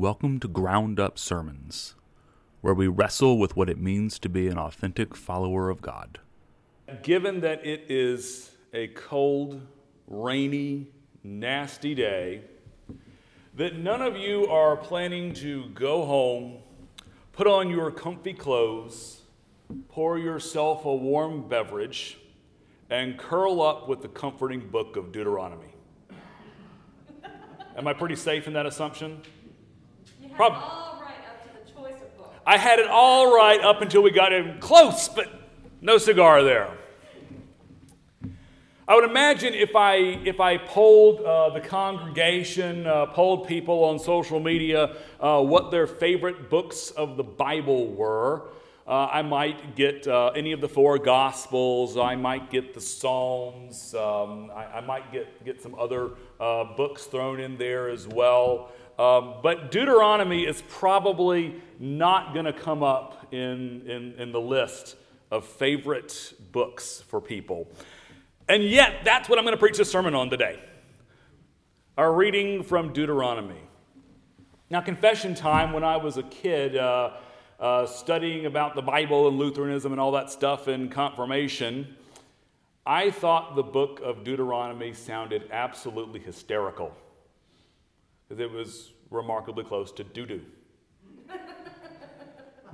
Welcome to Ground Up Sermons, where we wrestle with what it means to be an authentic follower of God. Given that it is a cold, rainy, nasty day, that none of you are planning to go home, put on your comfy clothes, pour yourself a warm beverage, and curl up with the comforting book of Deuteronomy. Am I pretty safe in that assumption? You had all right up to the choice of book. I had it all right up until we got in close, but no cigar there. I would imagine if I if I polled uh, the congregation, uh, polled people on social media uh, what their favorite books of the Bible were, uh, I might get uh, any of the four Gospels. I might get the Psalms. Um, I, I might get get some other uh, books thrown in there as well. Um, but Deuteronomy is probably not going to come up in, in, in the list of favorite books for people. And yet, that's what I'm going to preach this sermon on today. Our reading from Deuteronomy. Now, confession time, when I was a kid, uh, uh, studying about the Bible and Lutheranism and all that stuff in confirmation, I thought the book of Deuteronomy sounded absolutely hysterical it was remarkably close to doo doo.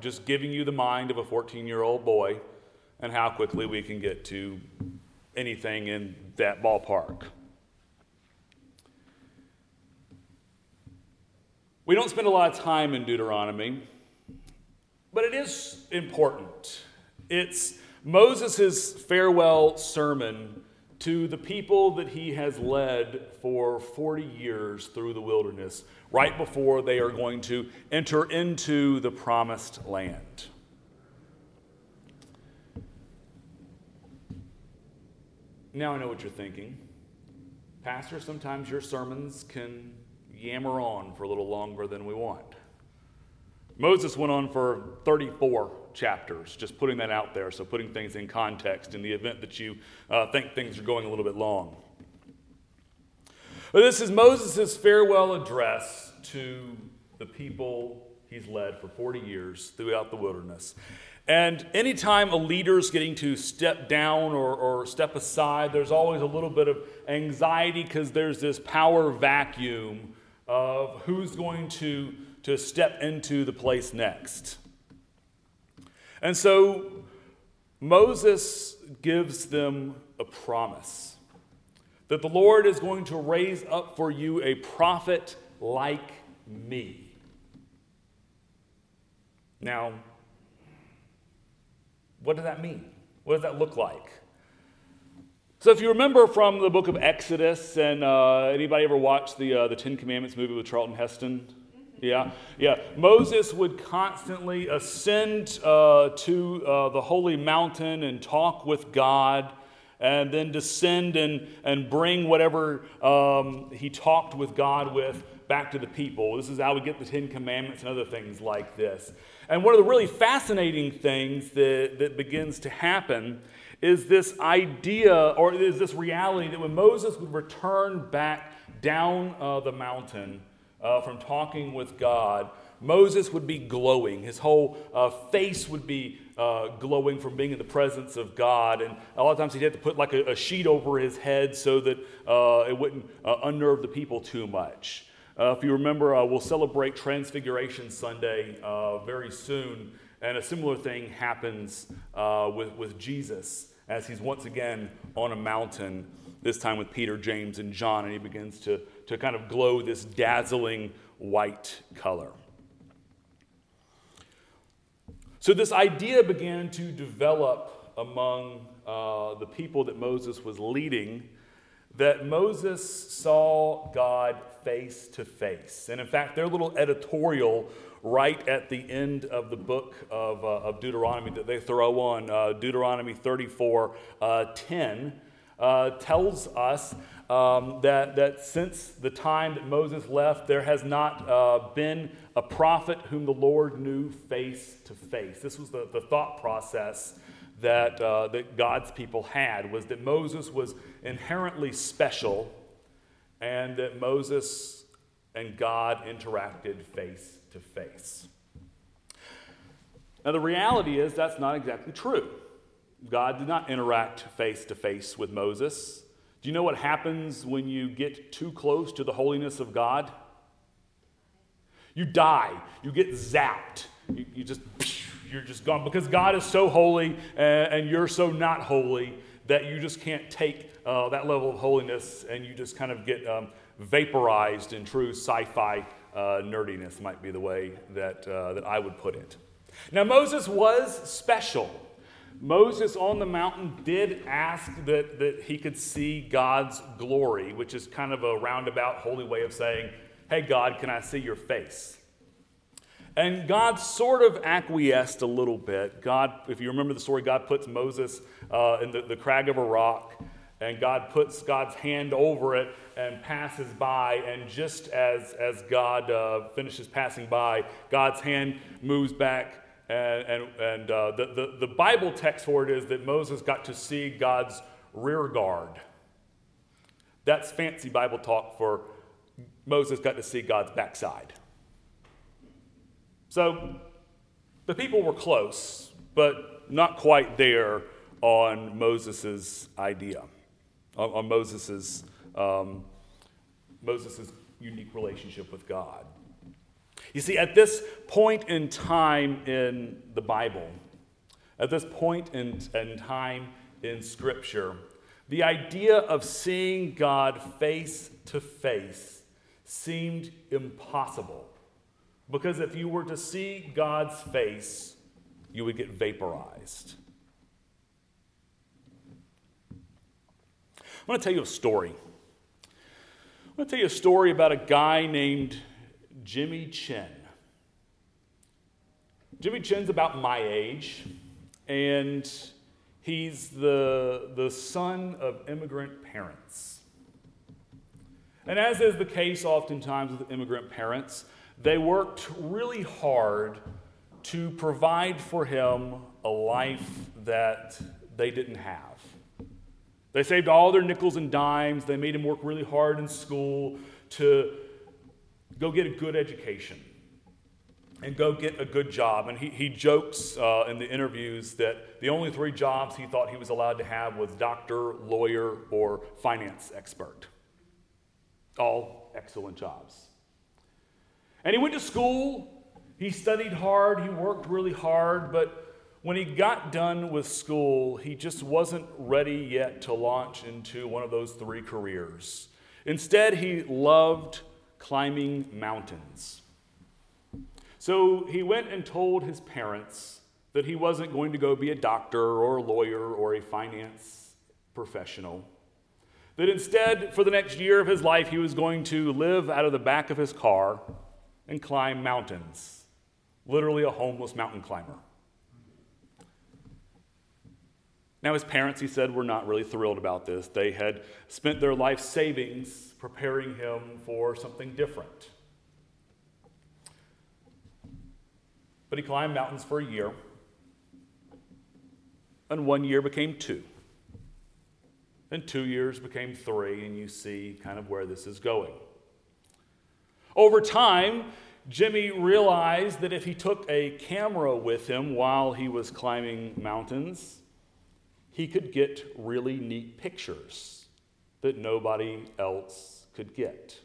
Just giving you the mind of a 14 year old boy and how quickly we can get to anything in that ballpark. We don't spend a lot of time in Deuteronomy, but it is important. It's Moses' farewell sermon to the people that he has led for 40 years through the wilderness, right before they are going to enter into the promised land. Now I know what you're thinking. Pastor, sometimes your sermons can yammer on for a little longer than we want. Moses went on for 34 chapters, just putting that out there, so putting things in context in the event that you uh, think things are going a little bit long. But this is Moses' farewell address to the people he's led for 40 years throughout the wilderness. And anytime a leader's getting to step down or, or step aside, there's always a little bit of anxiety because there's this power vacuum of who's going to, to step into the place next. And so Moses gives them a promise that the Lord is going to raise up for you a prophet like me. Now, what does that mean? What does that look like? So, if you remember from the book of Exodus, and uh, anybody ever watched the uh, the Ten Commandments movie with Charlton Heston? Yeah, yeah. Moses would constantly ascend uh, to uh, the holy mountain and talk with God, and then descend and and bring whatever um, he talked with God with back to the people. This is how we get the Ten Commandments and other things like this. And one of the really fascinating things that, that begins to happen is this idea or is this reality that when Moses would return back down uh, the mountain uh, from talking with God, Moses would be glowing. His whole uh, face would be uh, glowing from being in the presence of God. And a lot of times he'd have to put like a, a sheet over his head so that uh, it wouldn't uh, unnerve the people too much. Uh, if you remember, we'll celebrate Transfiguration Sunday very soon, and a similar thing happens with, with Jesus as he's once again on a mountain, this time with Peter, James, and John, and he begins to, to kind of glow this dazzling white color. So, this idea began to develop among uh, the people that Moses was leading that Moses saw God face to face. And in fact, their little editorial right at the end of the book of, uh, of Deuteronomy that they throw on, uh, Deuteronomy 34 uh, 10, uh, tells us um, that, that since the time that Moses left, there has not uh, been a prophet whom the Lord knew face to face. This was the, the thought process that, uh, that God's people had was that Moses was inherently special and that Moses and God interacted face to face. Now, the reality is that's not exactly true. God did not interact face to face with Moses. Do you know what happens when you get too close to the holiness of God? You die, you get zapped, you, you just, you're just gone because God is so holy and, you're so not holy that you just can't take uh, that level of holiness and you just kind of get um, vaporized in true sci fi uh, nerdiness, might be the way that, uh, that I would put it. Now, Moses was special. Moses on the mountain did ask that, that he could see God's glory, which is kind of a roundabout, holy way of saying, Hey, God, can I see your face? And God sort of acquiesced a little bit. God, if you remember the story, God puts Moses uh, in the, the crag of a rock, and God puts God's hand over it and passes by. And just as, as God uh, finishes passing by, God's hand moves back. And, and, and uh, the, the, the Bible text for it is that Moses got to see God's rear guard. That's fancy Bible talk for Moses got to see God's backside. So the people were close, but not quite there on Moses' idea, on, on Moses' um, Moses' unique relationship with God. You see, at this point in time in the Bible, at this point in, in time in Scripture, the idea of seeing God face to face seemed impossible. Because if you were to see God's face, you would get vaporized. I want to tell you a story. I want to tell you a story about a guy named Jimmy Chin. Jimmy Chin's about my age, and he's the, the son of immigrant parents. And as is the case oftentimes with immigrant parents, they worked really hard to provide for him a life that they didn't have. They saved all their nickels and dimes. They made him work really hard in school to go get a good education and go get a good job. And he, he jokes uh, in the interviews that the only three jobs he thought he was allowed to have was doctor, lawyer, or finance expert. All excellent jobs. And he went to school. He studied hard. He worked really hard. But when he got done with school, he just wasn't ready yet to launch into one of those three careers. Instead, he loved climbing mountains. So he went and told his parents that he wasn't going to go be a doctor or a lawyer or a finance professional. That instead, for the next year of his life, he was going to live out of the back of his car and climb mountains. Literally a homeless mountain climber. Now, his parents, he said, were not really thrilled about this. They had spent their life savings preparing him for something different. But he climbed mountains for a year, and one year became two. And two years became three, and you see kind of where this is going. Over time, Jimmy realized that if he took a camera with him while he was climbing mountains, he could get really neat pictures that nobody else could get.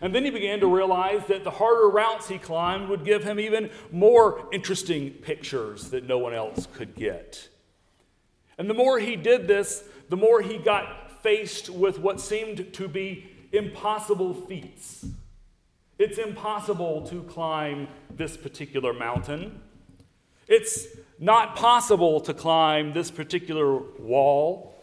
And then he began to realize that the harder routes he climbed would give him even more interesting pictures that no one else could get. And the more he did this, the more he got faced with what seemed to be impossible feats. It's impossible to climb this particular mountain. It's not possible to climb this particular wall.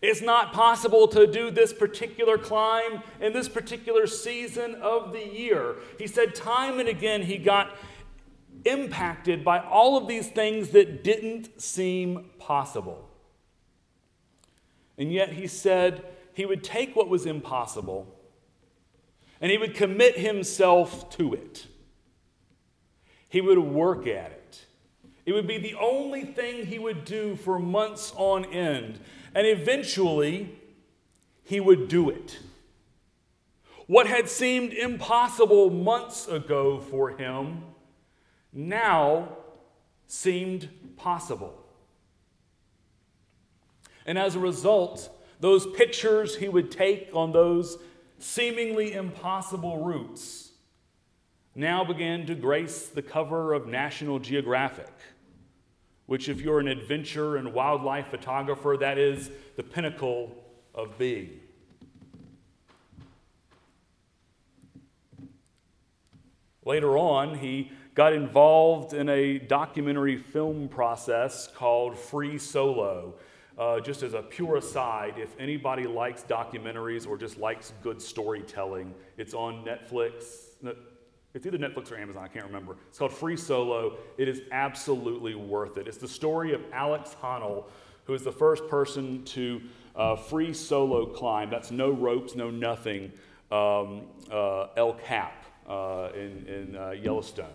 It's not possible to do this particular climb in this particular season of the year. He said time and again he got impacted by all of these things that didn't seem possible. And yet he said, he would take what was impossible and he would commit himself to it. He would work at it. It would be the only thing he would do for months on end. And eventually, he would do it. What had seemed impossible months ago for him now seemed possible. And as a result, those pictures he would take on those seemingly impossible routes now began to grace the cover of National Geographic, which, if you're an adventure and wildlife photographer, that is the pinnacle of being. Later on, he got involved in a documentary film process called Free Solo. Uh, just as a pure aside, if anybody likes documentaries or just likes good storytelling, it's on Netflix. It's either Netflix or Amazon, I can't remember. It's called Free Solo. It is absolutely worth it. It's the story of Alex Honnold, who is the first person to uh, free solo climb. That's no ropes, no nothing, um, uh, El Cap uh, in, in uh, Yellowstone.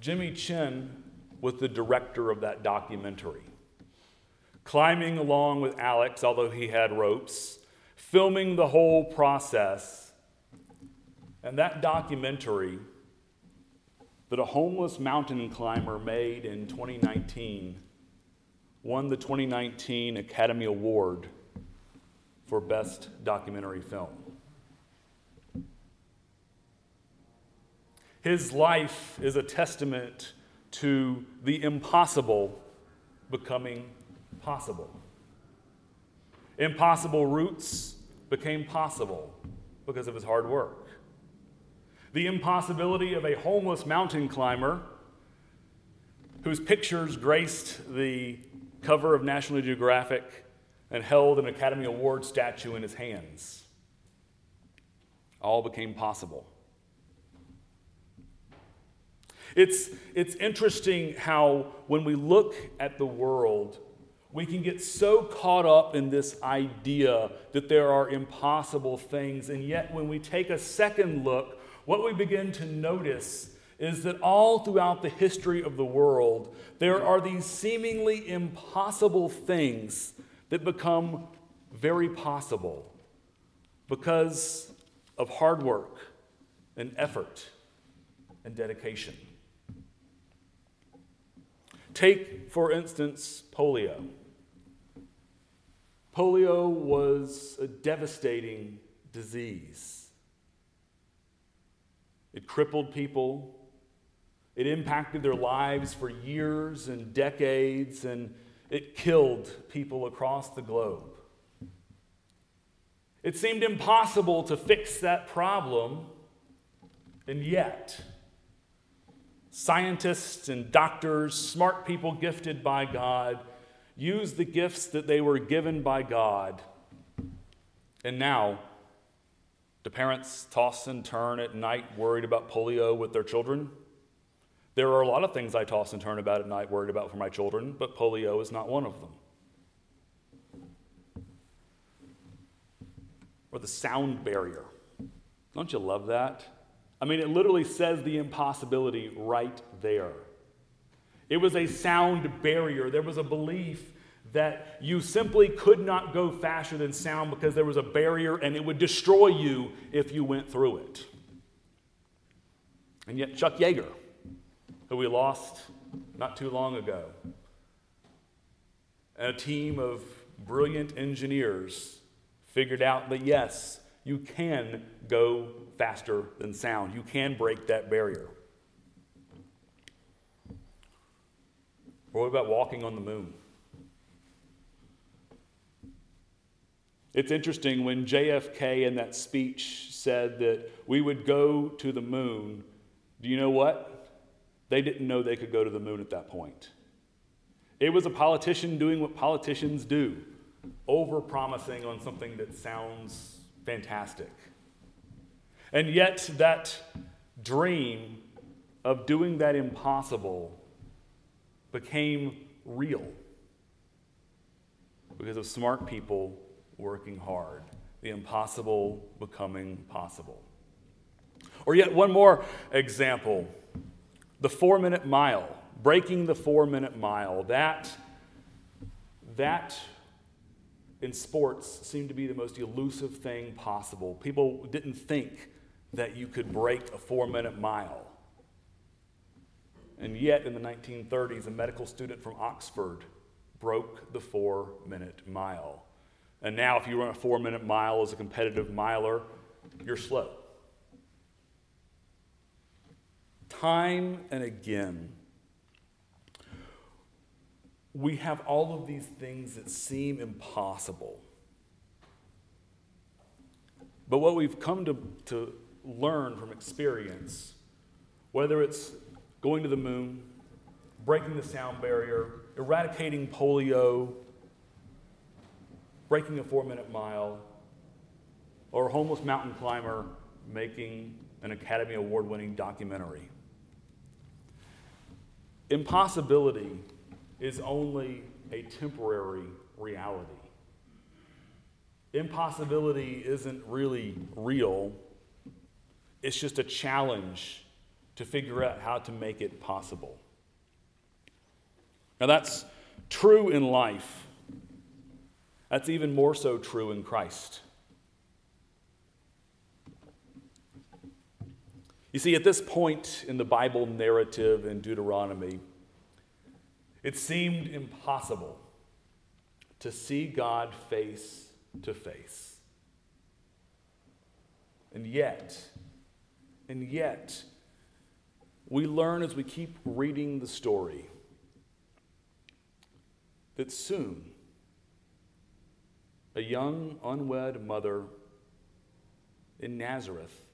Jimmy Chin was the director of that documentary, climbing along with Alex, although he had ropes, filming the whole process. And that documentary that a homeless mountain climber made in 2019 won the 2019 Academy Award for Best Documentary Film. His life is a testament to the impossible becoming possible. Impossible routes became possible because of his hard work. The impossibility of a homeless mountain climber whose pictures graced the cover of National Geographic and held an Academy Award statue in his hands all became possible. It's, it's interesting how, when we look at the world, we can get so caught up in this idea that there are impossible things. And yet, when we take a second look, what we begin to notice is that all throughout the history of the world, there are these seemingly impossible things that become very possible because of hard work and effort and dedication. Take, for instance, polio. Polio was a devastating disease. It crippled people, it impacted their lives for years and decades, and it killed people across the globe. It seemed impossible to fix that problem, and yet, Scientists and doctors, smart people gifted by God, used the gifts that they were given by God. And now, do parents toss and turn at night worried about polio with their children? There are a lot of things I toss and turn about at night worried about for my children, but polio is not one of them. Or the sound barrier. Don't you love that? I mean, it literally says the impossibility right there. It was a sound barrier. There was a belief that you simply could not go faster than sound because there was a barrier and it would destroy you if you went through it. And yet, Chuck Yeager, who we lost not too long ago, and a team of brilliant engineers figured out that yes, you can go faster than sound. You can break that barrier. What about walking on the moon? It's interesting when JFK in that speech said that we would go to the moon. Do you know what? They didn't know they could go to the moon at that point. It was a politician doing what politicians do, over promising on something that sounds fantastic. And yet, that dream of doing that impossible became real because of smart people working hard, the impossible becoming possible. Or yet, one more example the four minute mile, breaking the four minute mile. That, that in sports seemed to be the most elusive thing possible. People didn't think that you could break a four minute mile. And yet, in the 1930s, a medical student from Oxford broke the four minute mile. And now, if you run a four minute mile as a competitive miler, you're slow. Time and again, we have all of these things that seem impossible. But what we've come to, to learn from experience, whether it's going to the moon, breaking the sound barrier, eradicating polio, breaking a four minute mile, or a homeless mountain climber making an Academy Award winning documentary. Impossibility is only a temporary reality. Impossibility isn't really real, it's just a challenge to figure out how to make it possible. Now, that's true in life. That's even more so true in Christ. You see, at this point in the Bible narrative in Deuteronomy, it seemed impossible to see God face to face. And yet, and yet, we learn as we keep reading the story that soon a young unwed mother in Nazareth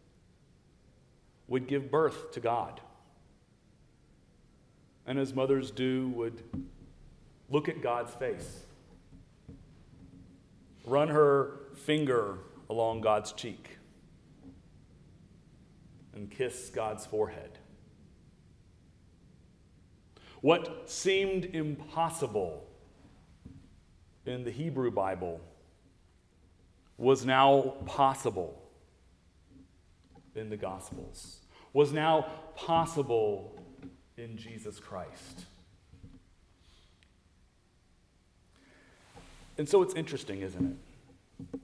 would give birth to God. And as mothers do, would look at God's face, run her finger along God's cheek, and kiss God's forehead. What seemed impossible in the Hebrew Bible was now possible in the Gospels, was now possible in Jesus Christ. And so it's interesting, isn't it?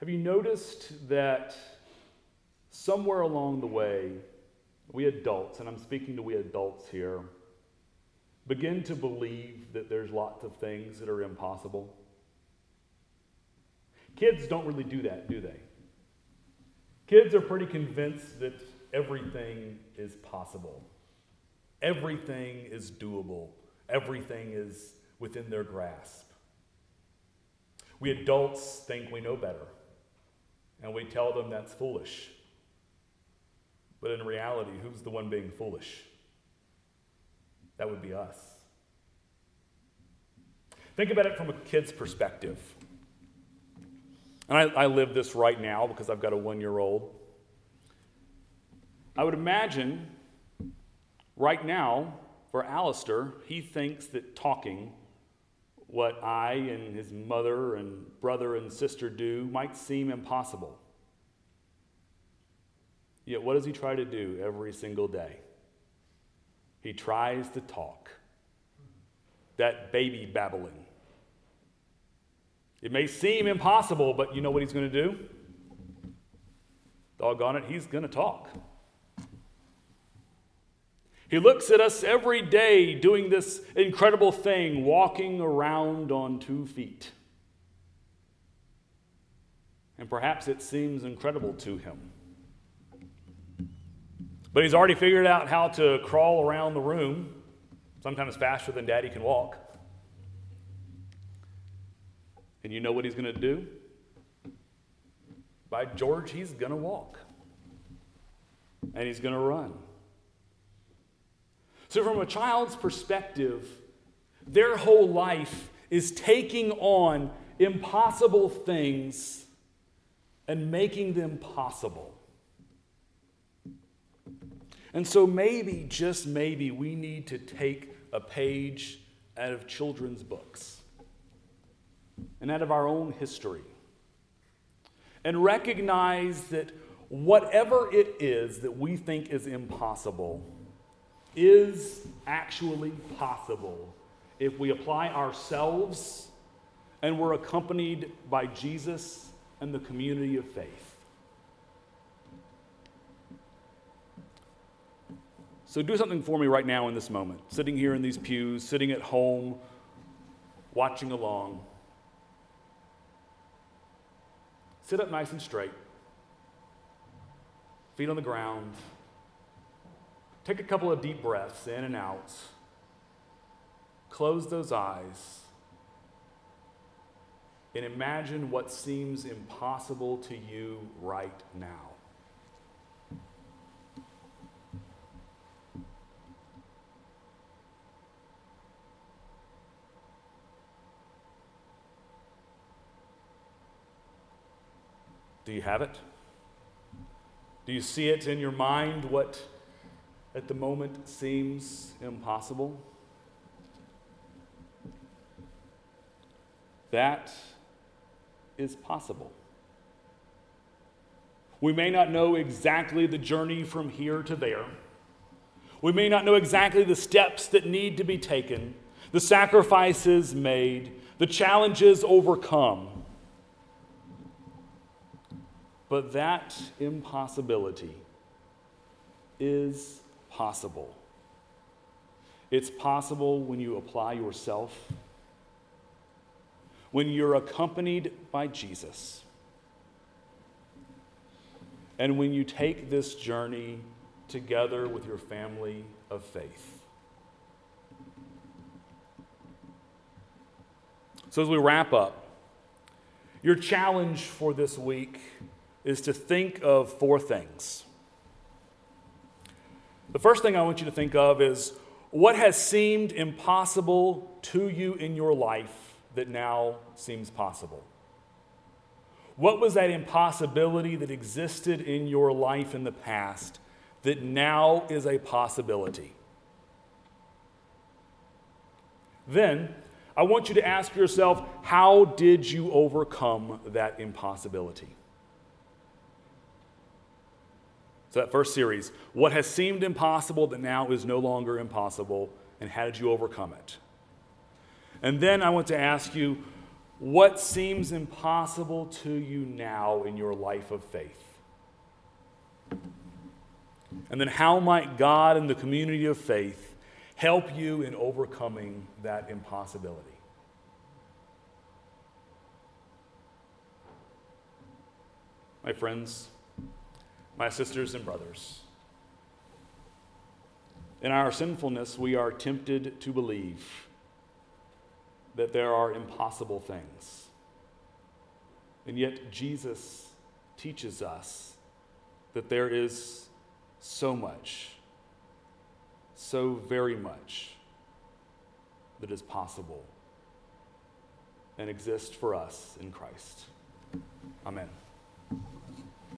Have you noticed that somewhere along the way, we adults, and I'm speaking to we adults here, begin to believe that there's lots of things that are impossible? Kids don't really do that, do they? Kids are pretty convinced that everything is possible, everything is doable, everything is within their grasp. We adults think we know better, and we tell them that's foolish. But in reality, who's the one being foolish? That would be us. Think about it from a kid's perspective. And I, I live this right now because I've got a one year old. I would imagine right now for Alistair, he thinks that talking what I and his mother and brother and sister do might seem impossible. Yet, what does he try to do every single day? He tries to talk. That baby babbling. It may seem impossible, but you know what he's going to do? Doggone it, he's going to talk. He looks at us every day doing this incredible thing, walking around on two feet. And perhaps it seems incredible to him. But he's already figured out how to crawl around the room, sometimes faster than daddy can walk. And you know what he's going to do? By George, he's going to walk. And he's going to run. So, from a child's perspective, their whole life is taking on impossible things and making them possible. And so, maybe, just maybe, we need to take a page out of children's books and out of our own history and recognize that whatever it is that we think is impossible is actually possible if we apply ourselves and we're accompanied by Jesus and the community of faith. So do something for me right now in this moment, sitting here in these pews, sitting at home, watching along. Sit up nice and straight, feet on the ground. Take a couple of deep breaths in and out. Close those eyes and imagine what seems impossible to you right now. Do you have it? Do you see it in your mind what at the moment seems impossible? That is possible. We may not know exactly the journey from here to there. We may not know exactly the steps that need to be taken, the sacrifices made, the challenges overcome. But that impossibility is possible. It's possible when you apply yourself, when you're accompanied by Jesus, and when you take this journey together with your family of faith. So, as we wrap up, your challenge for this week is to think of four things. The first thing I want you to think of is what has seemed impossible to you in your life that now seems possible. What was that impossibility that existed in your life in the past that now is a possibility? Then, I want you to ask yourself how did you overcome that impossibility? So, that first series, what has seemed impossible that now is no longer impossible, and how did you overcome it? And then I want to ask you, what seems impossible to you now in your life of faith? And then, how might God and the community of faith help you in overcoming that impossibility? My friends, my sisters and brothers. In our sinfulness, we are tempted to believe that there are impossible things. And yet, Jesus teaches us that there is so much, so very much that is possible and exists for us in Christ. Amen.